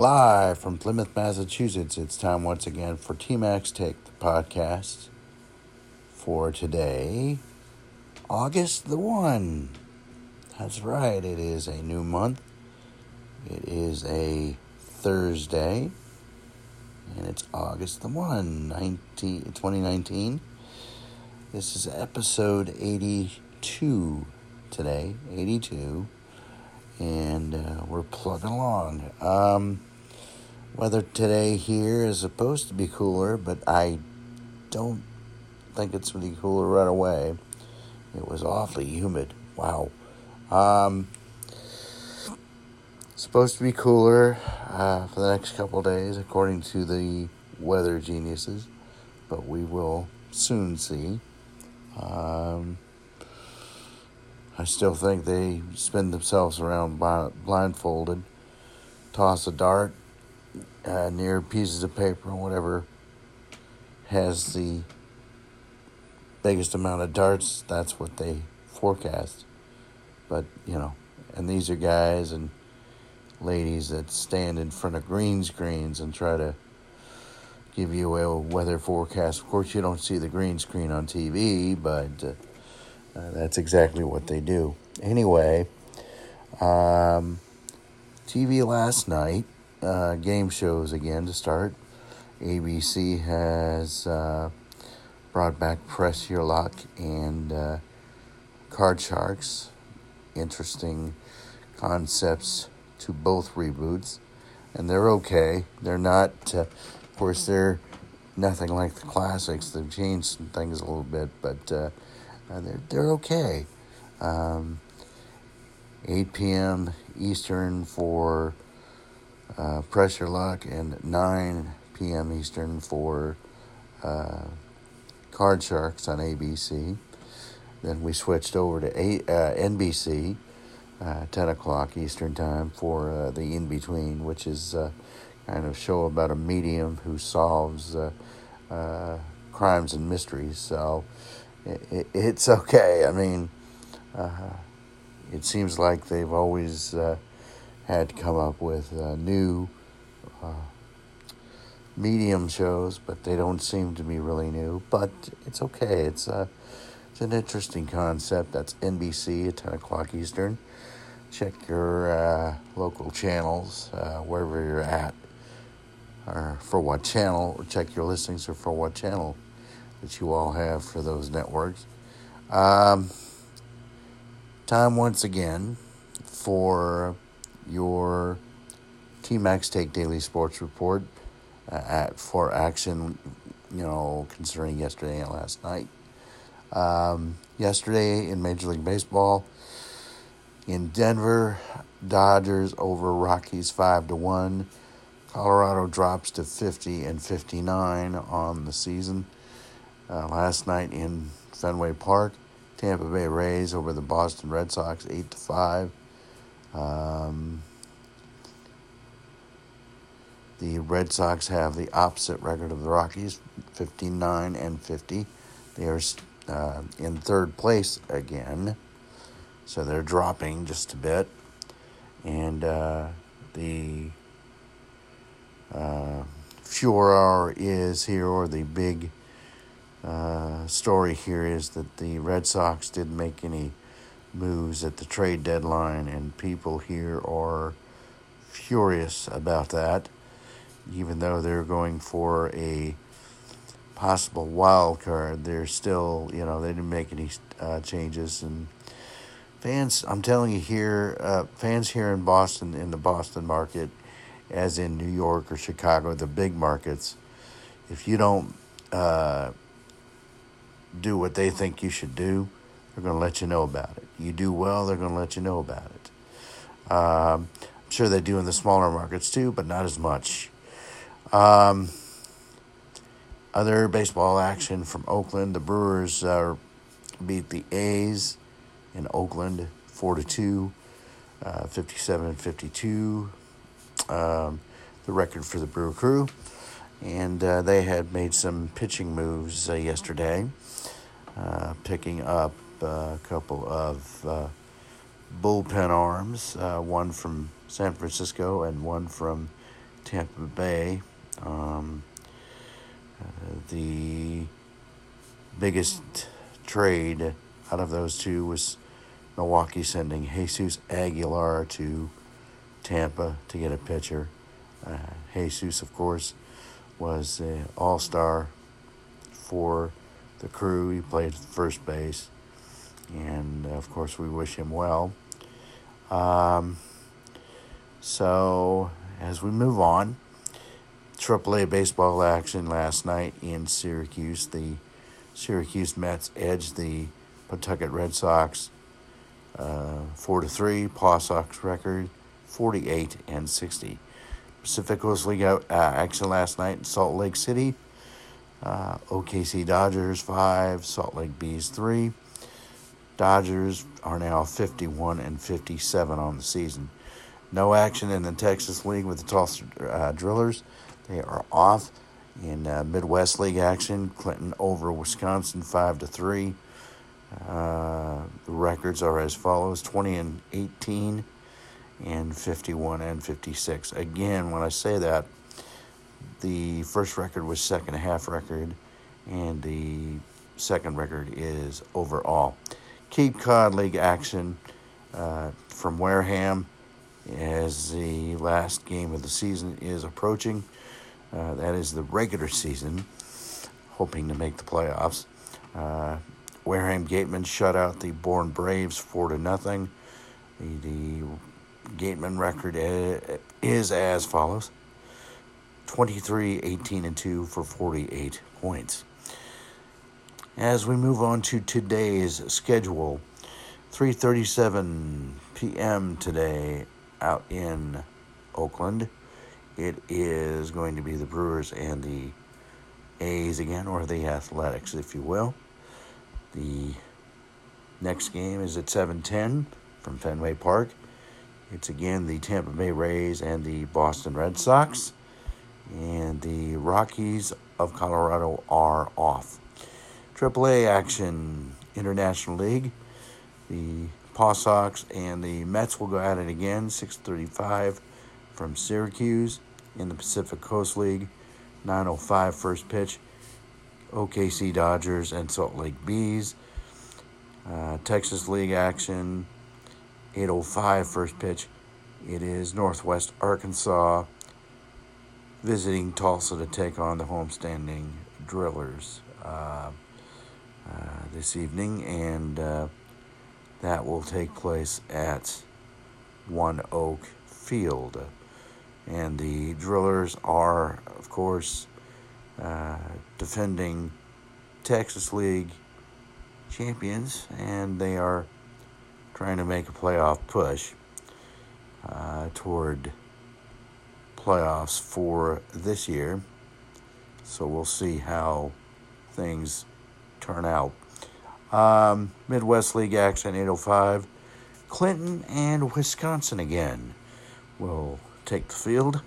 Live from Plymouth, Massachusetts, it's time once again for TMAC's Take the podcast for today, August the 1. That's right, it is a new month. It is a Thursday, and it's August the 1, 19, 2019. This is episode 82 today, 82, and uh, we're plugging along. Um, weather today here is supposed to be cooler, but I don't think it's going to be cooler right away. It was awfully humid. Wow. Um, supposed to be cooler uh, for the next couple days, according to the weather geniuses, but we will soon see. Um, I still think they spin themselves around blindfolded, toss a dart, uh, near pieces of paper or whatever has the biggest amount of darts, that's what they forecast. But, you know, and these are guys and ladies that stand in front of green screens and try to give you a weather forecast. Of course, you don't see the green screen on TV, but uh, uh, that's exactly what they do. Anyway, um, TV last night uh, game shows again to start. ABC has uh, brought back Press Your Luck and uh, Card Sharks. Interesting concepts to both reboots, and they're okay. They're not, uh, of course, they're nothing like the classics. They've changed some things a little bit, but uh, uh, they're they're okay. Um, 8 p.m. Eastern for uh, Press Your Luck, and 9 p.m. Eastern for uh, Card Sharks on ABC. Then we switched over to uh, NBC, uh, 10 o'clock Eastern Time for uh, the In Between, which is uh, kind of show about a medium who solves crimes and mysteries. So it, it, it's okay. I mean, it seems like they've always had come up with uh, new uh, medium shows, but they don't seem to be really new. But it's okay. It's a uh, it's an interesting concept. That's NBC at ten o'clock Eastern. Check your uh, local channels uh, wherever you're at, or for what channel. Or Check your listings or for what channel that you all have for those networks. Um, time once again for your TMAC's Take Daily Sports Report uh, at for action, you know, concerning yesterday and last night. Um, yesterday in Major League Baseball, in Denver, Dodgers over Rockies five to one. Colorado drops to fifty and fifty nine on the season. Uh, last night in Fenway Park, Tampa Bay Rays over the Boston Red Sox eight to five. Um, the Red Sox have the opposite record of the Rockies, 59 and 50. They are uh, in third place again, so they're dropping just a bit. And uh, the uh, furor is here, or the big uh, story here is that the Red Sox didn't make any moves at the trade deadline, and people here are furious about that, even though they're going for a possible wild card. They're still, you know, they didn't make any uh, changes, and fans, I'm telling you here, uh, fans here in Boston, in the Boston market, as in New York or Chicago, the big markets, if you don't uh, do what they think you should do, they're going to let you know about it. You do well, they're going to let you know about it. Um, I'm sure they do in the smaller markets too, but not as much. Um, other baseball action from Oakland: the Brewers uh, beat the A's in Oakland four to two, uh, 57 and 52. Um, the record for the Brewer Crew, and uh, they had made some pitching moves uh, yesterday, uh, picking up a couple of uh, bullpen arms, uh, one from San Francisco and one from Tampa Bay. Um, uh, the biggest trade out of those two was Milwaukee sending Jesus Aguilar to Tampa to get a pitcher. Uh, Jesus, of course, was an all star for the crew. He played first base. And of course, we wish him well. Um, so, as we move on, AAA baseball action last night in Syracuse. The Syracuse Mets edged the Pawtucket Red Sox uh, four to three. Paw Sox record forty eight and sixty. Pacific Coast League uh, action last night in Salt Lake City. Uh, OKC Dodgers five, Salt Lake Bees three. Dodgers are now 51 and 57 on the season. No action in the Texas League with the Tulsa uh, Drillers. They are off in uh, Midwest League action. Clinton over Wisconsin five to three. Uh, the records are as follows: 20 and 18, and 51 and 56. Again, when I say that, the first record was second half record, and the second record is overall. Cape Cod League action uh, from Wareham as the last game of the season is approaching. Uh, that is the regular season, hoping to make the playoffs. Uh, Wareham Gatemen shut out the Bourne Braves four to nothing. The, the Gatemen record is as follows: 23, 18, and two for 48 points. As we move on to today's schedule, 3:37 p.m. today out in Oakland. It is going to be the Brewers and the A's again, or the Athletics, if you will. The next game is at 7:10 from Fenway Park. It's again the Tampa Bay Rays and the Boston Red Sox, and the Rockies of Colorado are off. AAA action, International League. The Paw Sox and the Mets will go at it again, 6:35 from Syracuse in the Pacific Coast League. 905 first pitch. OKC Dodgers and Salt Lake Bees. Uh, Texas League action. 805 first pitch. It is Northwest Arkansas visiting Tulsa to take on the homestanding Drillers uh, uh, this evening, and uh, that will take place at One Oak Field and the drillers are, of course, uh, defending Texas League champions, and they are trying to make a playoff push uh, toward playoffs for this year. So we'll see how things turn out. Um, Midwest League action 805. Clinton and Wisconsin again will take the field.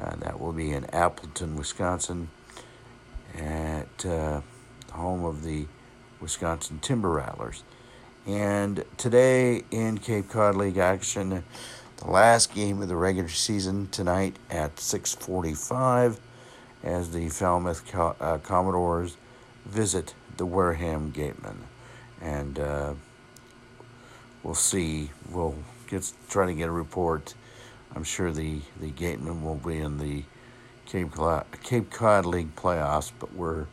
Uh, that will be in Appleton, Wisconsin, at uh, home of the Wisconsin Timber Rattlers. And today in Cape Cod League action, the last game of the regular season tonight at 6:45, as the Falmouth Co- uh, Commodores visit the Wareham Gatemen, and uh, we'll see. We'll get try to get a report I'm sure the, the Gatemen will be in the Cape, Cape Cod League playoffs, but we're,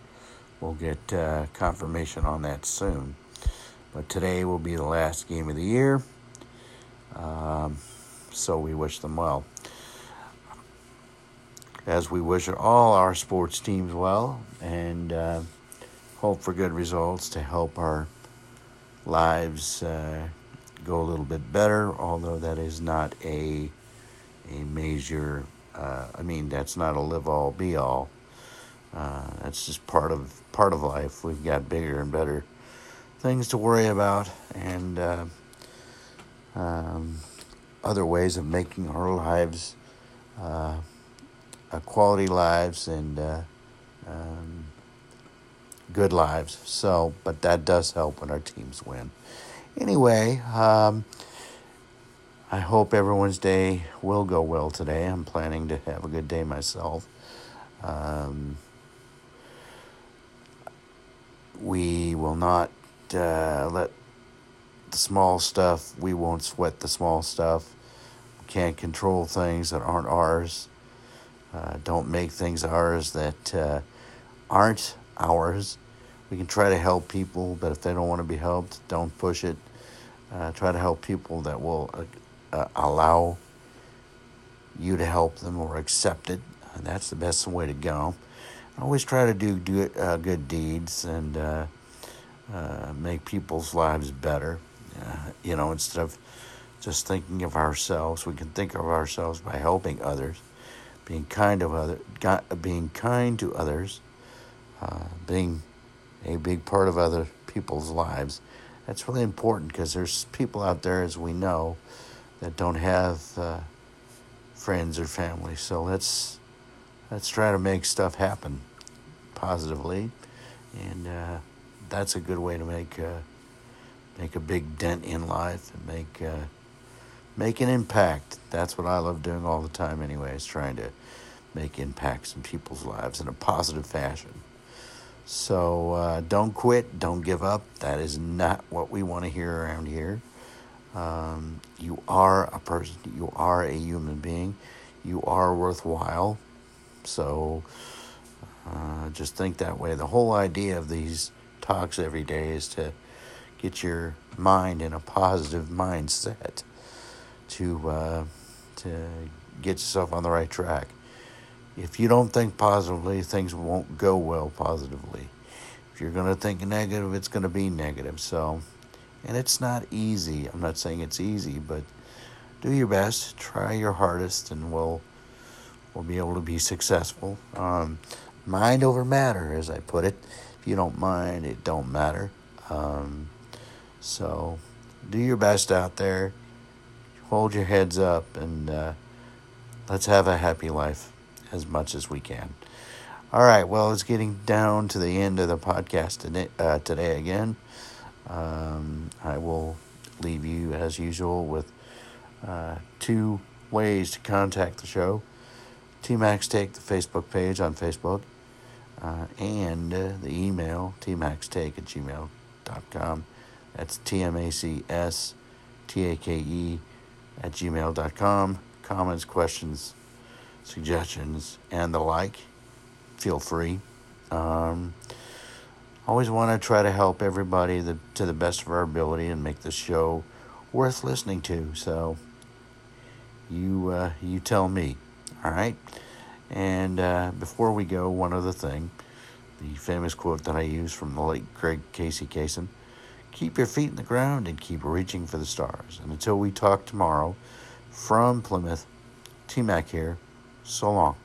we'll get uh, confirmation on that soon. But today will be the last game of the year, um, so we wish them well. As we wish all our sports teams well and uh, hope for good results to help our lives uh, go a little bit better, although that is not a a major. Uh, I mean, that's not a live all be all. Uh, that's just part of part of life. We've got bigger and better things to worry about, and uh, um, other ways of making our lives uh, quality lives and uh, um, good lives. So, but that does help when our teams win. Anyway. Um, I hope everyone's day will go well today. I'm planning to have a good day myself. Um, we will not uh, let the small stuff, we won't sweat the small stuff. We can't control things that aren't ours. Uh, don't make things ours that uh, aren't ours. We can try to help people, but if they don't want to be helped, don't push it. Uh, try to help people that will uh, uh, allow you to help them or accept it. And that's the best way to go. always try to do, do uh, good deeds and uh, make people's lives better. You know, instead of just thinking of ourselves, we can think of ourselves by helping others, being kind of other, being kind to others, uh, being a big part of other people's lives. That's really important because there's people out there, as we know, that don't have uh, friends or family. So let's let's try to make stuff happen positively, and uh, that's a good way to make uh, make a big dent in life and make uh, make an impact. That's what I love doing all the time. Anyways, trying to make impacts in people's lives in a positive fashion. So uh, don't quit, don't give up. That is not what we want to hear around here. Um, you are a person, you are a human being, you are worthwhile. So uh, just think that way. The whole idea of these talks every day is to get your mind in a positive mindset to uh, to get yourself on the right track. If you don't think positively, things won't go well positively. If you're going to think negative, it's going to be negative. So and it's not easy. I'm not saying it's easy, but do your best, try your hardest, and we'll we'll be able to be successful. Um, mind over matter, as I put it. If you don't mind, it don't matter. Um, so do your best out there. Hold your heads up, and uh, let's have a happy life as much as we can. All right. Well, it's getting down to the end of the podcast today, uh, today again. Um, I will leave you, as usual, with uh, two ways to contact the show. TMAC's Take, the Facebook page on Facebook, uh, and uh, the email, tmacstake at gmail.com. That's T M A C S T A K E at gmail.com. Comments, questions, suggestions, and the like. Feel free. Um, always want to try to help everybody the, to the best of our ability and make the show worth listening to. So you uh, you tell me, all right. And uh, before we go, one other thing, the famous quote that I use from the late Greg Casey Kasem: "Keep your feet in the ground and keep reaching for the stars." And until we talk tomorrow, from Plymouth, T Mac here. So long.